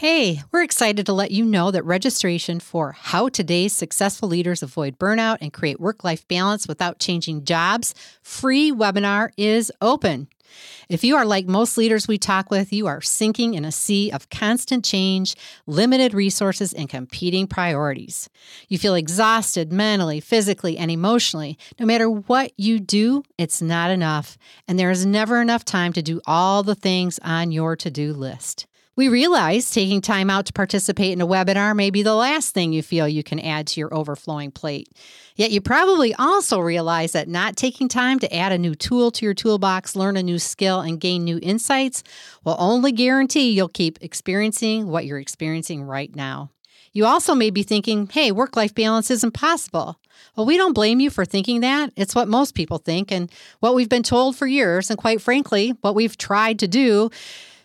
Hey, we're excited to let you know that registration for How Today's Successful Leaders Avoid Burnout and Create Work Life Balance Without Changing Jobs free webinar is open. If you are like most leaders we talk with, you are sinking in a sea of constant change, limited resources, and competing priorities. You feel exhausted mentally, physically, and emotionally. No matter what you do, it's not enough, and there is never enough time to do all the things on your to do list. We realize taking time out to participate in a webinar may be the last thing you feel you can add to your overflowing plate. Yet you probably also realize that not taking time to add a new tool to your toolbox, learn a new skill, and gain new insights will only guarantee you'll keep experiencing what you're experiencing right now. You also may be thinking, hey, work life balance isn't possible. Well, we don't blame you for thinking that. It's what most people think and what we've been told for years, and quite frankly, what we've tried to do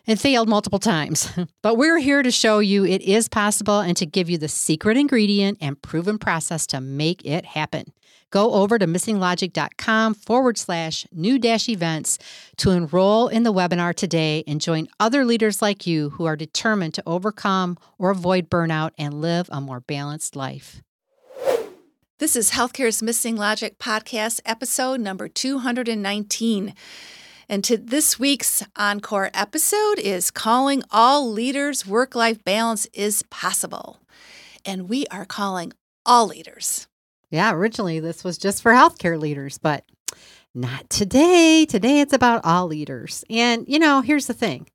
and failed multiple times. But we're here to show you it is possible and to give you the secret ingredient and proven process to make it happen. Go over to missinglogic.com forward slash new dash events to enroll in the webinar today and join other leaders like you who are determined to overcome or avoid burnout and live a more balanced life. This is Healthcare's Missing Logic podcast, episode number 219. And to this week's encore episode is Calling All Leaders Work Life Balance is Possible. And we are calling all leaders. Yeah, originally this was just for healthcare leaders, but not today. Today it's about all leaders. And, you know, here's the thing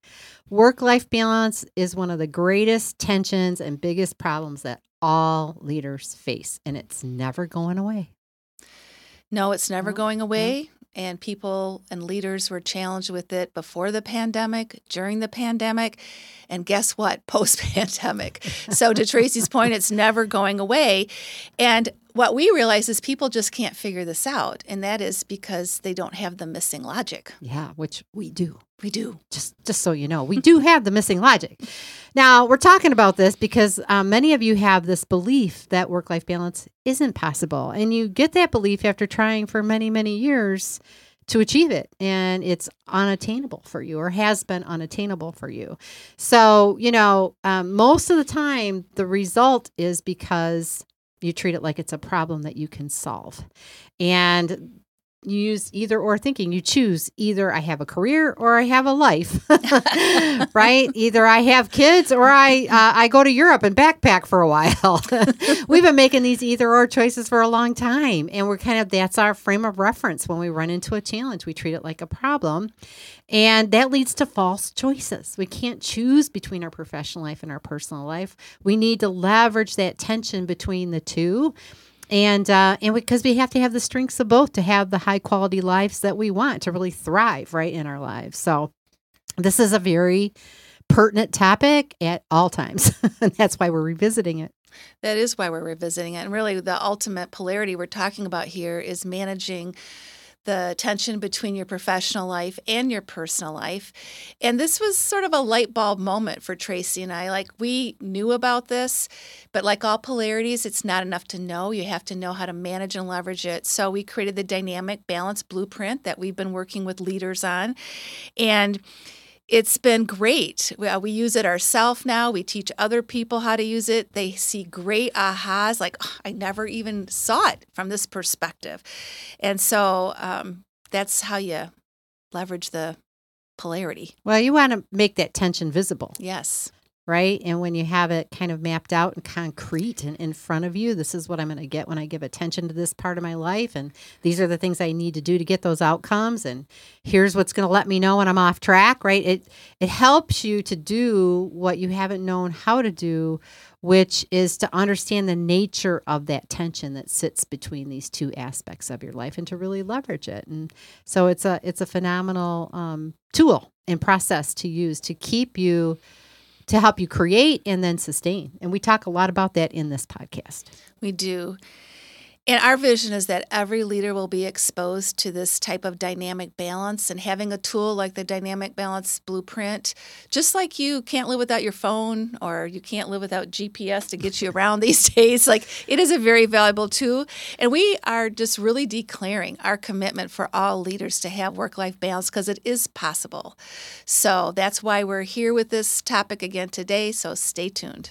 work life balance is one of the greatest tensions and biggest problems that all leaders face, and it's never going away. No, it's never going away and people and leaders were challenged with it before the pandemic, during the pandemic, and guess what? Post pandemic. so, to Tracy's point, it's never going away. And what we realize is people just can't figure this out, and that is because they don't have the missing logic. Yeah, which we do. We do. Just just so you know, we do have the missing logic. Now, we're talking about this because um, many of you have this belief that work life balance isn't possible, and you get that belief after trying for many many years to achieve it and it's unattainable for you or has been unattainable for you so you know um, most of the time the result is because you treat it like it's a problem that you can solve. And you use either or thinking. You choose either I have a career or I have a life, right? Either I have kids or I uh, I go to Europe and backpack for a while. We've been making these either or choices for a long time, and we're kind of that's our frame of reference when we run into a challenge. We treat it like a problem, and that leads to false choices. We can't choose between our professional life and our personal life. We need to leverage that tension between the two and uh, and because we, we have to have the strengths of both to have the high quality lives that we want to really thrive right in our lives. So this is a very pertinent topic at all times, and that's why we're revisiting it. That is why we're revisiting it, and really the ultimate polarity we're talking about here is managing the tension between your professional life and your personal life. And this was sort of a light bulb moment for Tracy and I. Like, we knew about this, but like all polarities, it's not enough to know. You have to know how to manage and leverage it. So, we created the dynamic balance blueprint that we've been working with leaders on. And it's been great. We, uh, we use it ourselves now. We teach other people how to use it. They see great ahas, like, oh, I never even saw it from this perspective. And so um, that's how you leverage the polarity. Well, you want to make that tension visible. Yes right? And when you have it kind of mapped out and concrete and in front of you, this is what I'm going to get when I give attention to this part of my life. And these are the things I need to do to get those outcomes. And here's what's going to let me know when I'm off track, right? It, it helps you to do what you haven't known how to do, which is to understand the nature of that tension that sits between these two aspects of your life and to really leverage it. And so it's a, it's a phenomenal um, tool and process to use to keep you to help you create and then sustain. And we talk a lot about that in this podcast. We do. And our vision is that every leader will be exposed to this type of dynamic balance and having a tool like the Dynamic Balance Blueprint, just like you can't live without your phone or you can't live without GPS to get you around these days. Like it is a very valuable tool. And we are just really declaring our commitment for all leaders to have work life balance because it is possible. So that's why we're here with this topic again today. So stay tuned.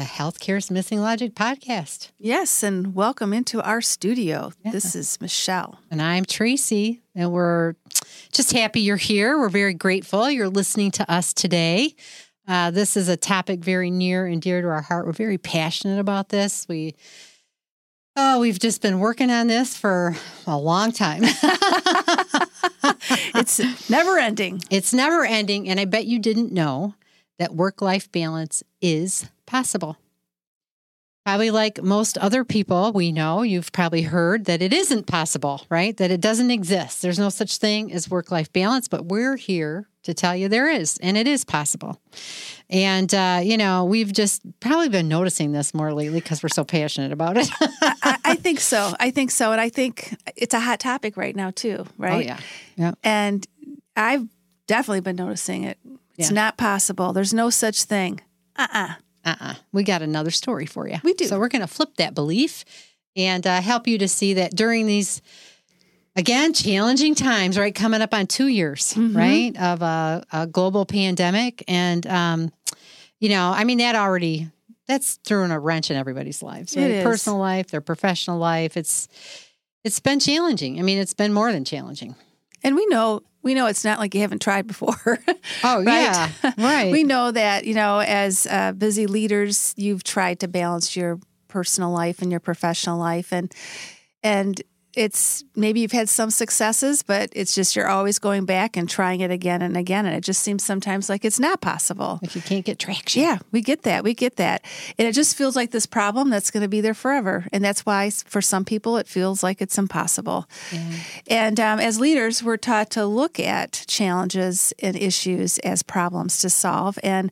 to Healthcare's Missing Logic podcast. Yes, and welcome into our studio. Yeah. This is Michelle. And I'm Tracy, and we're just happy you're here. We're very grateful you're listening to us today. Uh, this is a topic very near and dear to our heart. We're very passionate about this. We Oh, we've just been working on this for a long time. it's never ending. It's never ending. And I bet you didn't know that work life balance is possible. Probably like most other people we know, you've probably heard that it isn't possible, right? That it doesn't exist. There's no such thing as work life balance, but we're here to tell you there is, and it is possible. And, uh, you know, we've just probably been noticing this more lately because we're so passionate about it. I, I, think so. I think so. And I think it's a hot topic right now, too, right? Oh, yeah. Yeah. And I've definitely been noticing it it's yeah. not possible. There's no such thing. Uh uh-uh. uh. Uh-uh. We got another story for you. We do. So we're going to flip that belief and uh, help you to see that during these, again, challenging times, right? Coming up on two years, mm-hmm. right, of a, a, global pandemic. And, um, you know, I mean, that already, that's throwing a wrench in everybody's lives, right? Personal life, their professional life. It's, it's been challenging. I mean, it's been more than challenging. And we know we know it's not like you haven't tried before. Oh, right? yeah. Right. we know that, you know, as uh, busy leaders, you've tried to balance your personal life and your professional life. And, and it's maybe you've had some successes, but it's just you're always going back and trying it again and again. And it just seems sometimes like it's not possible. If you can't get traction. Yeah, we get that. We get that. And it just feels like this problem that's going to be there forever. And that's why for some people it feels like it's impossible. Yeah. And um, as leaders, we're taught to look at challenges and issues as problems to solve. And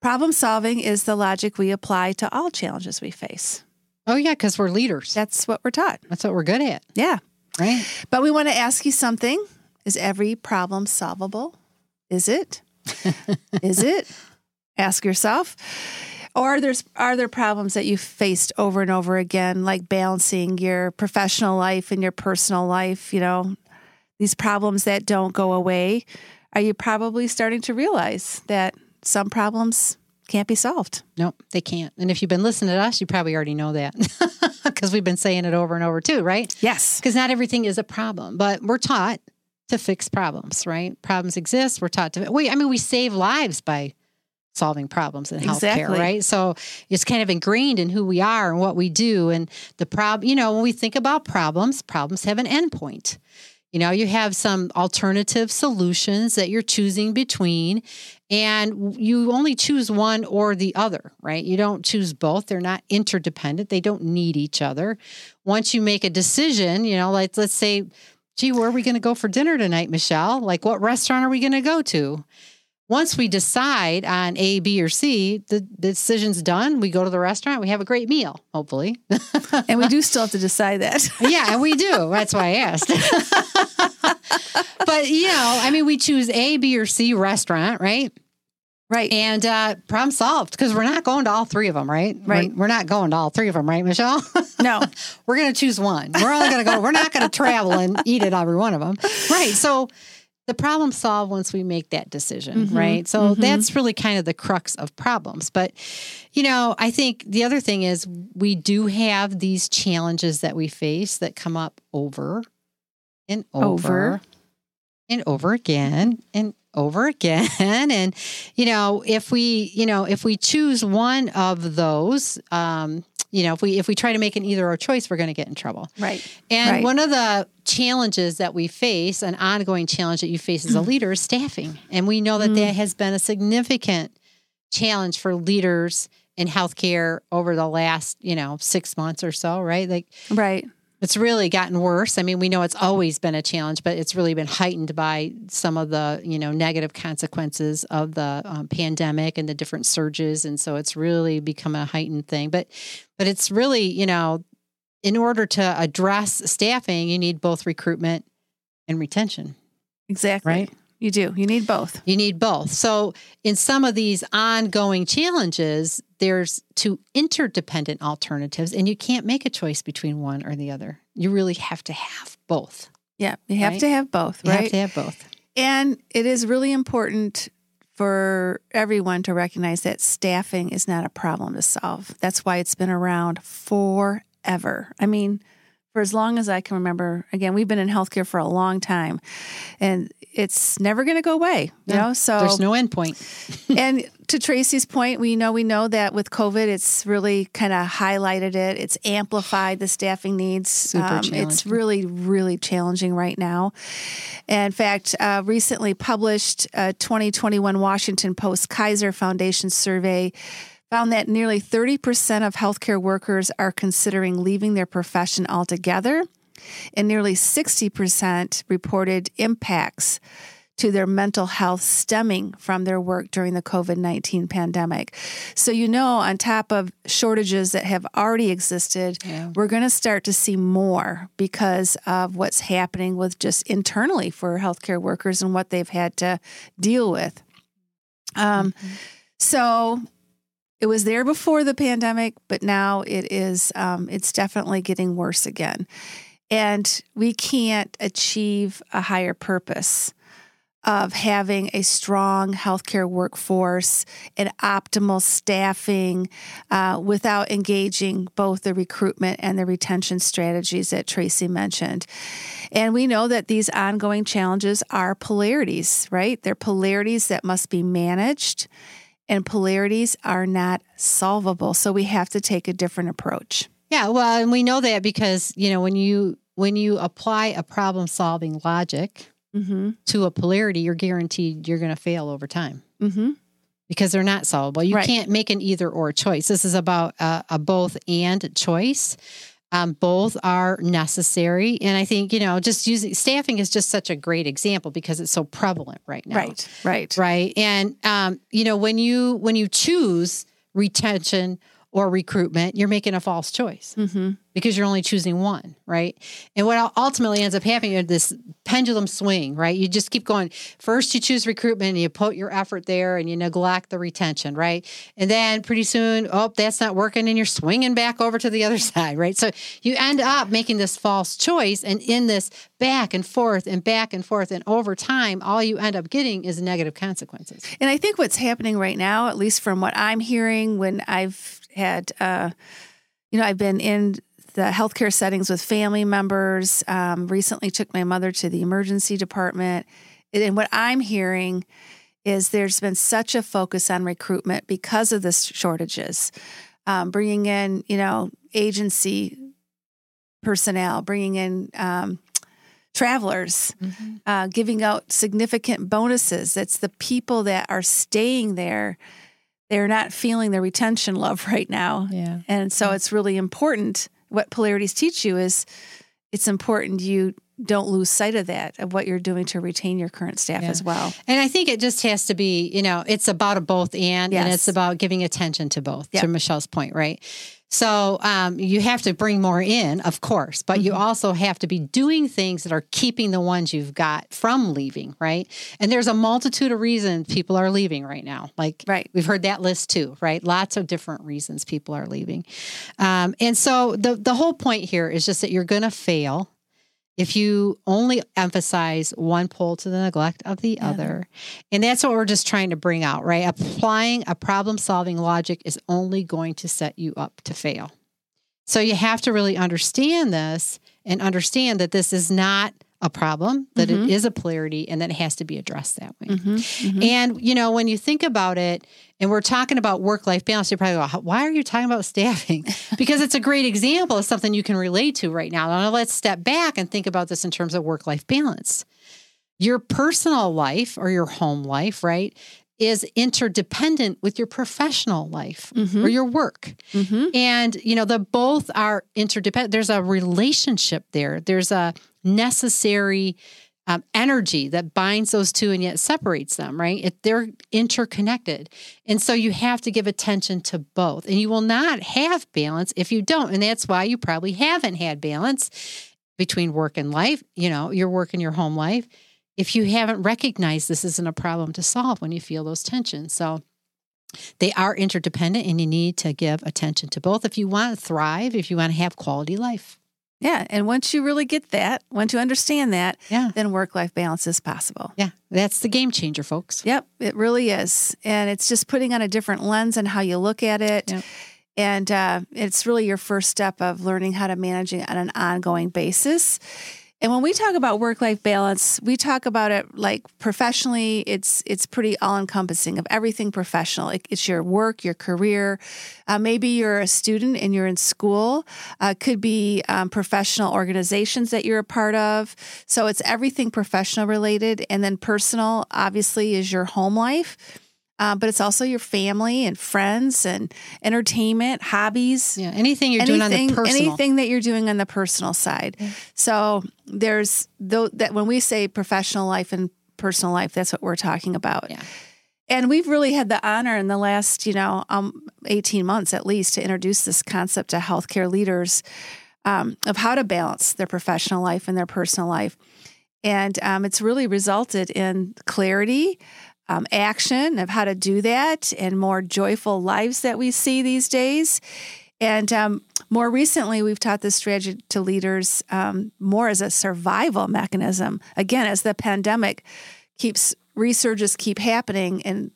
problem solving is the logic we apply to all challenges we face. Oh, yeah, because we're leaders. That's what we're taught. That's what we're good at. Yeah. Right. But we want to ask you something Is every problem solvable? Is it? Is it? Ask yourself. Or there's are there problems that you faced over and over again, like balancing your professional life and your personal life, you know, these problems that don't go away? Are you probably starting to realize that some problems can't be solved. Nope, they can't. And if you've been listening to us, you probably already know that because we've been saying it over and over too, right? Yes. Because not everything is a problem, but we're taught to fix problems, right? Problems exist. We're taught to, we, I mean, we save lives by solving problems in healthcare, exactly. right? So it's kind of ingrained in who we are and what we do. And the problem, you know, when we think about problems, problems have an endpoint. You know, you have some alternative solutions that you're choosing between, and you only choose one or the other, right? You don't choose both. They're not interdependent, they don't need each other. Once you make a decision, you know, like let's say gee, where are we going to go for dinner tonight, Michelle? Like, what restaurant are we going to go to? Once we decide on A, B, or C, the, the decision's done. We go to the restaurant. We have a great meal, hopefully. and we do still have to decide that. yeah, and we do. That's why I asked. but, you know, I mean, we choose A, B, or C restaurant, right? Right. And uh, problem solved because we're not going to all three of them, right? Right. We're, we're not going to all three of them, right, Michelle? No. we're going to choose one. We're only going to go, we're not going to travel and eat at every one of them. Right. So the problem solved once we make that decision, Mhm, right? So mhm. that's really kind of the crux of problems. But, you know, I think the other thing is we do have these challenges that we face that come up over and over, Over. and over again and over again. And, you know, if we, you know, if we choose one of those, um, you know, if we if we try to make an either or choice, we're going to get in trouble. Right. And Right. one of the challenges that we face, an ongoing challenge that you face as a leader, is staffing. And we know that Mm. that has been a significant challenge for leaders in healthcare over the last, you know, six months or so, right? Like Right. It's really gotten worse. I mean, we know it's always been a challenge, but it's really been heightened by some of the, you know, negative consequences of the um, pandemic and the different surges, and so it's really become a heightened thing. But, but it's really, you know, in order to address staffing, you need both recruitment and retention, Exactly. right? You do. You need both. You need both. So, in some of these ongoing challenges, there's two interdependent alternatives, and you can't make a choice between one or the other. You really have to have both. Yeah. You have Right. to have both, right? You have to have both. And it is really important for everyone to recognize that staffing is not a problem to solve. That's why it's been around forever. I mean, for as long as I can remember, again, we've been in healthcare for a long time and it's never going to go away, you No, know? So There's no end point. and to Tracy's point, we know we know that with COVID, it's really kind of highlighted it. It's amplified the staffing needs. Super it's challenging. really, really challenging right now. In fact, uh, recently published a 2021 Washington Post Kaiser Foundation survey found that nearly 30% of healthcare workers are considering leaving their profession altogether, and nearly 60% reported impacts to their mental health stemming from their work during the COVID 19 pandemic. So, you know, on top of shortages that have already existed, Yeah. we're going to start to see more because of what's happening with just internally for healthcare workers and what they've had to deal with. Um, so, it was there before the pandemic, but now it is. Um, it's definitely getting worse again, and we can't achieve a higher purpose of having a strong healthcare workforce and optimal staffing uh, without engaging both the recruitment and the retention strategies that Tracy mentioned. And we know that these ongoing challenges are polarities, right? They're polarities that must be managed, and polarities are not solvable. So we have to take a different approach. Yeah, well, and we know that because, you know, when you when you apply a problem solving logic Mm-hmm. to a polarity, you're guaranteed you're going to fail over time Mm-hmm. because they're not solvable. You Right. can't make an either or choice. This is about a, a both and choice. Um, both are necessary. And I think, you know, just using staffing is just such a great example because it's so prevalent right now. Right. Right. Right. And um, you know, when you when you choose retention or recruitment, you're making a false choice Mm-hmm. because you're only choosing one, right? And what ultimately ends up happening is this pendulum swing, right? You just keep going. First, you choose recruitment and you put your effort there and you neglect the retention, right? And then pretty soon, oh, that's not working and you're swinging back over to the other side, right? So you end up making this false choice and in this back and forth and back and forth. And over time, all you end up getting is negative consequences. And I think what's happening right now, at least from what I'm hearing when I've had, uh, you know, I've been in the healthcare settings with family members, um, recently took my mother to the emergency department. And what I'm hearing is there's been such a focus on recruitment because of the shortages, um, bringing in, you know, agency personnel, bringing in, um, travelers, uh, giving out significant bonuses. It's the people that are staying there. They're not feeling the retention love right now. Yeah. And so it's really important. What polarities teach you is it's important you don't lose sight of that of what you're doing to retain your current staff Yeah. as well. And I think it just has to be, you know, it's about a both and, and it's about giving attention to both, Yep. to Michelle's point, right? So um, you have to bring more in, of course, but you Mhm. also have to be doing things that are keeping the ones you've got from leaving, right? And there's a multitude of reasons people are leaving right now. Like Right. we've heard that list too, right? Lots of different reasons people are leaving. Um, and so the the whole point here is just that you're going to fail if you only emphasize one pole to the neglect of the Yeah. other. And that's what we're just trying to bring out, right? Applying a problem solving logic is only going to set you up to fail. So you have to really understand this and understand that this is not a problem, that Mhm. it is a polarity, and that it has to be addressed that way. Mm-hmm. Mm-hmm. And, you know, when you think about it, and we're talking about work life balance, you probably go, why are you talking about staffing? because it's a great example of something you can relate to right now. Now, let's step back and think about this in terms of work life balance. Your personal life or your home life, right, is interdependent with your professional life Mhm. or your work. Mm-hmm. And, you know, the both are interdependent. There's a relationship there, there's a necessary um, energy that binds those two and yet separates them, right? It, they're interconnected. And so you have to give attention to both. And you will not have balance if you don't. And that's why you probably haven't had balance between work and life, you know, your work and your home life. If you haven't recognized this isn't a problem to solve when you feel those tensions. So, they are interdependent and you need to give attention to both if you want to thrive, if you want to have quality life. Yeah. And once you really get that, once you understand that, Yeah. then work life balance is possible. Yeah. That's the game changer, folks. Yep, it really is. And it's just putting on a different lens and how you look at it. Yep. And uh, it's really your first step of learning how to manage it on an ongoing basis. And when we talk about work-life balance, we talk about it like professionally. It's it's pretty all-encompassing of everything professional. It- it's your work, your career. Uh, maybe you're a student and you're in school. Uh, could be um, professional organizations that you're a part of. So it's everything professional related, and then personal obviously is your home life. Uh, but it's also your family and friends and entertainment, hobbies Yeah. Anything you're doing on the personal. anything that you're doing on the personal side. So there's though that when we say professional life and personal life, that's what we're talking about. Yeah. And we've really had the honor in the last, you know, um, 18 months at least to introduce this concept to healthcare leaders um, of how to balance their professional life and their personal life. And um, it's really resulted in clarity, um, action of how to do that, and more joyful lives that we see these days. And um, more recently, we've taught this strategy to leaders um, more as a survival mechanism. Again, as the pandemic keeps resurges keep happening and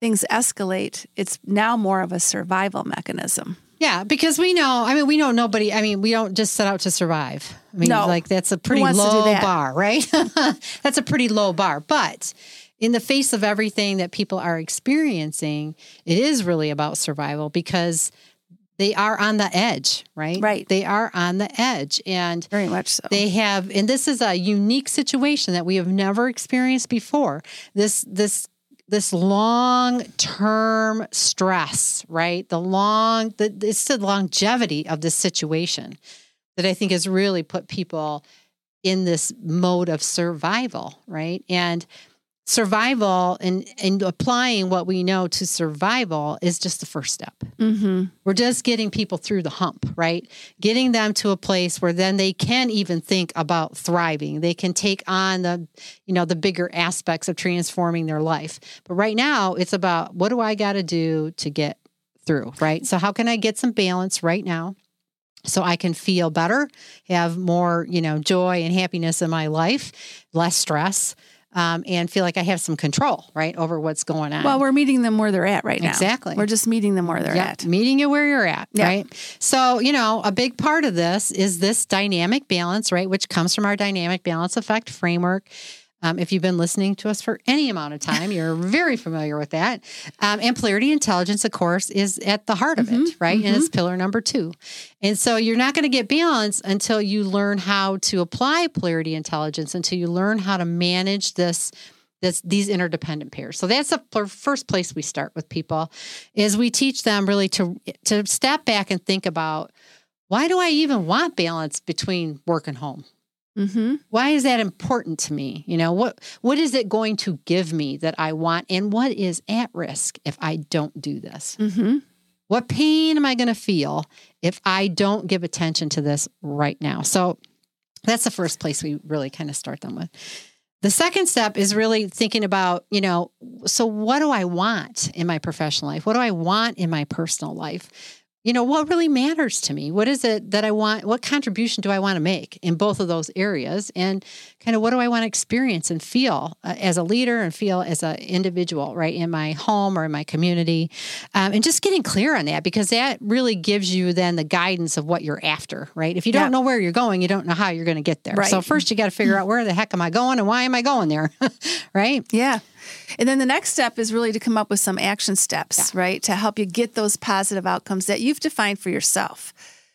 things escalate, it's now more of a survival mechanism. yeah. Because we know, I mean, we know nobody, I mean, we don't just set out to survive. I mean, No. like that's a pretty wants to do low bar, right? that's a pretty low bar. But in the face of everything that people are experiencing, it is really about survival because they are on the edge, right? Right. They are on the edge. And Very much so. They have, and this is a unique situation that we have never experienced before. This this this long term stress, right? The long, the, it's the longevity of this situation that I think has really put people in this mode of survival, right? And survival and, and applying what we know to survival is just the first step. mm-hmm. We're just getting people through the hump, right? Getting them to a place where then they can even think about thriving. They can take on the, you know, the bigger aspects of transforming their life. But right now, it's about what do I got to do to get through, right? So how can I get some balance right now? So I can feel better, have more, you know, joy and happiness in my life, less stress, um, and feel like I have some control, right, over what's going on. Well, we're meeting them where they're at right now. Exactly. We're just meeting them where they're Yeah, at. meeting you where you're at, Yeah. right? So, you know, a big part of this is this dynamic balance, right? Which comes from our dynamic balance effect framework. Um, if you've been listening to us for any amount of time, you're very familiar with that. Um, and polarity intelligence, of course, is at the heart of it, right? And it's pillar number two. And so you're not going to get balance until you learn how to apply polarity intelligence, until you learn how to manage this this these interdependent pairs. So that's the first place we start with people is we teach them really to to step back and think about why do I even want balance between work and home? Mm-hmm. Why is that important to me? You know, what what is it going to give me that I want and what is at risk if I don't do this? Mm-hmm. What pain am I going to feel if I don't give attention to this right now? So that's the first place we really kind of start them with. The second step is really thinking about, you know, so what do I want in my professional life? What do I want in my personal life? You know, what really matters to me? What is it that I want? What contribution do I want to make in both of those areas? And kind of what do I want to experience and feel uh, as a leader and feel as an individual, right, in my home or in my community? Um, and just getting clear on that because that really gives you then the guidance of what you're after, right? If you don't Yeah. know where you're going, you don't know how you're going to get there. Right. So, first, you got to figure out where the heck am I going and why am I going there, right? Yeah. And then the next step is really to come up with some action steps, right, to help you get those positive outcomes that you've defined for yourself.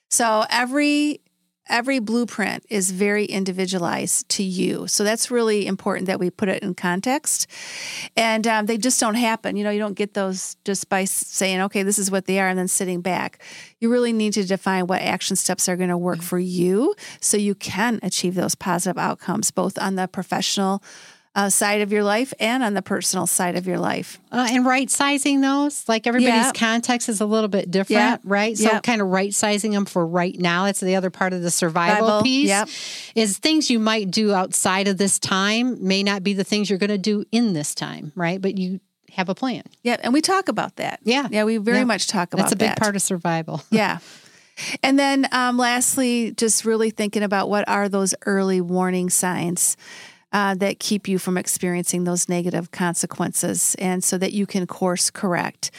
So every every blueprint is very individualized to you. So that's really important that we put it in context. And um, they just don't happen. You know, you don't get those just by saying, okay, this is what they are, and then sitting back. You really need to define what action steps are going to work for you so you can achieve those positive outcomes, both on the professional uh, side of your life and on the personal side of your life. Uh, and right sizing those, like everybody's Yeah. context is a little bit different, Yeah. right? So, Yeah. kind of right sizing them for right now. That's the other part of the survival Survival, piece. yep. Is things you might do outside of this time may not be the things you're going to do in this time, right? But you have a plan. Yeah, and we talk about that. Yeah. yeah, we very much talk about that. That's a big that. part of survival. Yeah. And then um, lastly, just really thinking about what are those early warning signs uh, that keep you from experiencing those negative consequences, and so that you can course correct.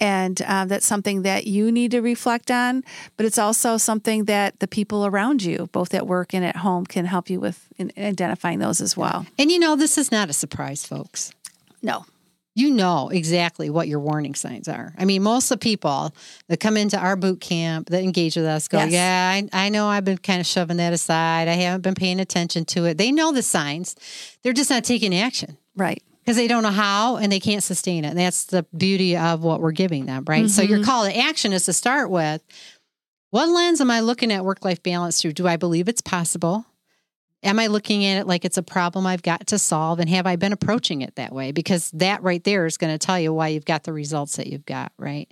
And uh, that's something that you need to reflect on, but it's also something that the people around you, both at work and at home, can help you with in identifying those as well. And you know, this is not a surprise, folks. No. You know exactly what your warning signs are. I mean, most of the people that come into our boot camp that engage with us go, Yes. Yeah, I, I know I've been kind of shoving that aside. I haven't been paying attention to it. They know the signs, they're just not taking action Right. because they don't know how and they can't sustain it. And that's the beauty of what we're giving them, right? So, your mm-hmm. call to action is to start with what lens am I looking at work life balance through? Do I believe it's possible? Am I looking at it like it's a problem I've got to solve? And have I been approaching it that way? Because that right there is going to tell you why you've got the results that you've got, right?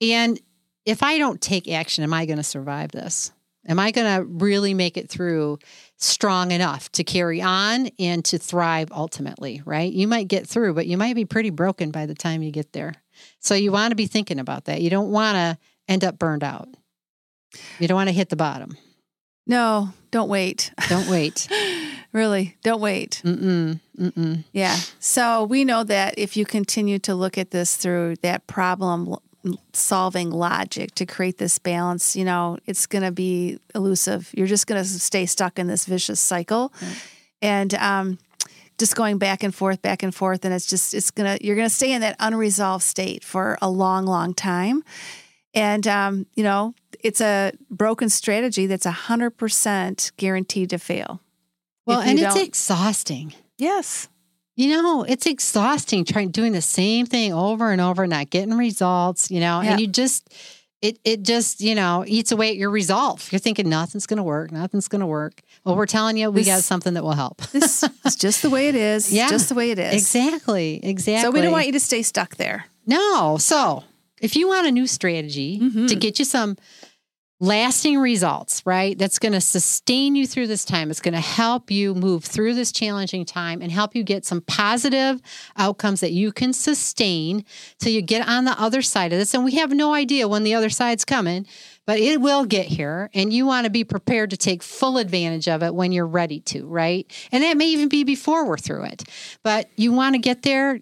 And if I don't take action, am I going to survive this? Am I going to really make it through strong enough to carry on and to thrive ultimately, right? You might get through, but you might be pretty broken by the time you get there. So you want to be thinking about that. You don't want to end up burned out. You don't want to hit the bottom. No, don't wait. Don't wait. really, don't wait. Mm-mm. Mm-mm. Yeah. So we know that if you continue to look at this through that problem solving logic to create this balance, you know, it's going to be elusive. You're just going to stay stuck in this vicious cycle. And, um, just going back and forth, back and forth, and it's just it's gonna you're gonna stay in that unresolved state for a long, long time. And um, you know, it's a broken strategy that's hundred percent guaranteed to fail. Well, and it's exhausting. yes, You know, it's exhausting trying doing the same thing over and over, not getting results, you know, Yeah. and you just it it just, you know, eats away at your resolve. You're thinking nothing's gonna work, nothing's gonna work. Well, we're telling you we got something that will help. this is just the way it is. Yeah. just the way it is. exactly. Exactly. So we don't want you to stay stuck there. No. So if you want a new strategy Mhm. to get you some lasting results, right? That's going to sustain you through this time. It's going to help you move through this challenging time and help you get some positive outcomes that you can sustain till you get on the other side of this. And we have no idea when the other side's coming, but it will get here. And you want to be prepared to take full advantage of it when you're ready to, right? And that may even be before we're through it. But you want to get there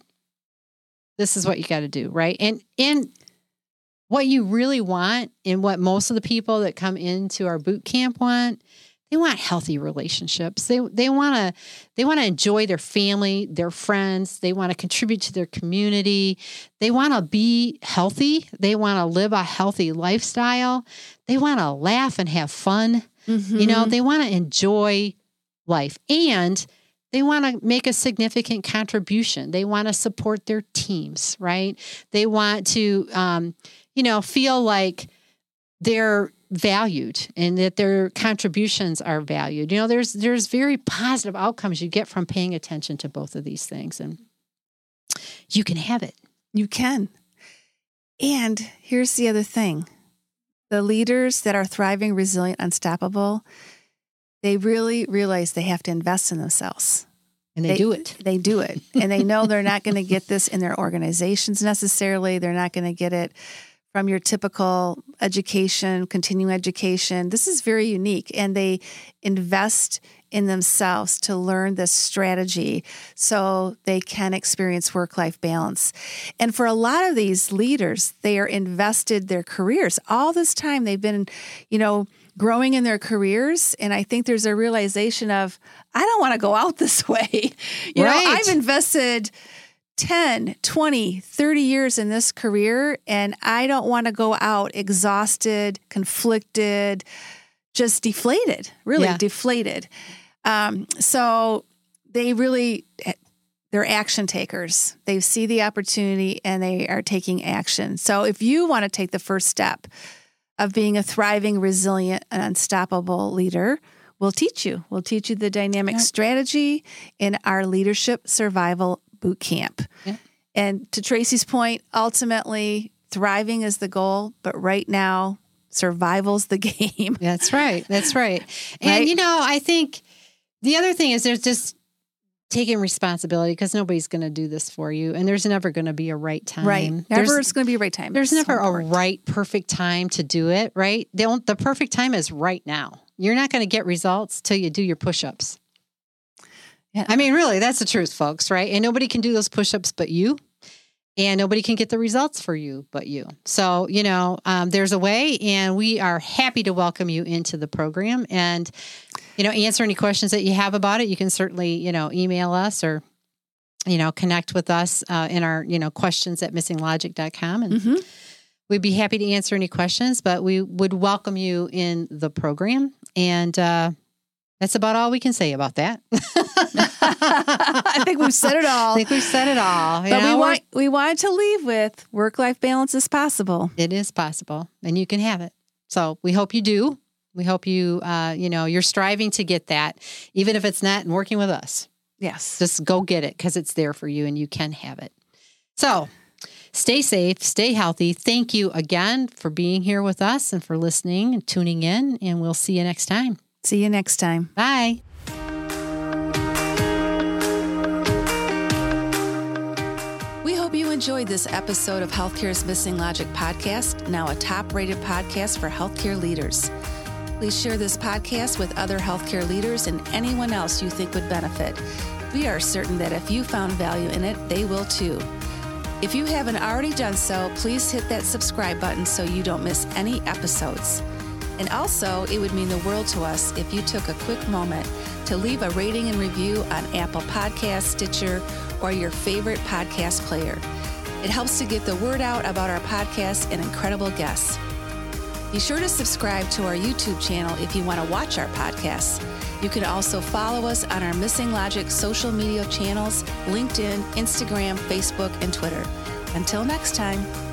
this is what you got to do, right? And and what you really want and what most of the people that come into our boot camp want, they want healthy relationships. They they want to they want to enjoy their family, their friends, they want to contribute to their community. They want to be healthy, they want to live a healthy lifestyle. They want to laugh and have fun. You know, they want to enjoy life and they want to make a significant contribution. They want to support their teams, right? They want to, um, you know, feel like they're valued and that their contributions are valued. You know, there's there's very positive outcomes you get from paying attention to both of these things and you can have it. You can. And here's the other thing. The leaders that are thriving, resilient, unstoppable, they really realize they have to invest in themselves. And they, they do it. They do it. and they know they're not going to get this in their organizations necessarily. They're not going to get it from your typical education, continuing education. This is very unique. And they invest in themselves to learn this strategy so they can experience work life balance. And for a lot of these leaders, they are invested their careers. All this time they've been, you know, growing in their careers. And I think there's a realization of, I don't want to go out this way. You right. know, I've invested 10, 20, 30 years in this career, and I don't want to go out exhausted, conflicted, just deflated, really yeah. deflated. Um, so they really, they're action takers. They see the opportunity and they are taking action. So if you want to take the first step of being a thriving, resilient, and unstoppable leader, we'll teach you. We'll teach you the dynamic strategy in our leadership survival boot camp. Yep. And to Tracy's point, ultimately, thriving is the goal, but right now, survival's the game. That's right. That's right. And, right? you know, I think the other thing is there's just taking responsibility because nobody's going to do this for you and there's never going to be a right time right never there's, is going to be a right time there's it's never so a right perfect time to do it right the, the perfect time is right now you're not going to get results till you do your push-ups yeah. i mean really that's the truth folks right and nobody can do those push-ups but you and nobody can get the results for you but you so you know um, there's a way and we are happy to welcome you into the program and you know, answer any questions that you have about it, you can certainly, you know, email us or, you know, connect with us uh, in our, you know, questions at missinglogic.com. And mm-hmm. we'd be happy to answer any questions, but we would welcome you in the program. And, uh, that's about all we can say about that. I think we've said it all. I think we've said it all. You but know, we want we wanted to leave with work life balance is possible. It is possible, and you can have it. So we hope you do. We hope you, uh, you know, you're striving to get that, even if it's not and working with us. Yes. Just go get it because it's there for you and you can have it. So stay safe, stay healthy. Thank you again for being here with us and for listening and tuning in. And we'll see you next time. See you next time. Bye. We hope you enjoyed this episode of Healthcare's Missing Logic podcast, now a top rated podcast for healthcare leaders. Please share this podcast with other healthcare leaders and anyone else you think would benefit. We are certain that if you found value in it, they will too. If you haven't already done so, please hit that subscribe button so you don't miss any episodes. And also, it would mean the world to us if you took a quick moment to leave a rating and review on Apple Podcasts, Stitcher, or your favorite podcast player. It helps to get the word out about our podcast and incredible guests. Be sure to subscribe to our YouTube channel if you want to watch our podcasts. You can also follow us on our Missing Logic social media channels LinkedIn, Instagram, Facebook, and Twitter. Until next time.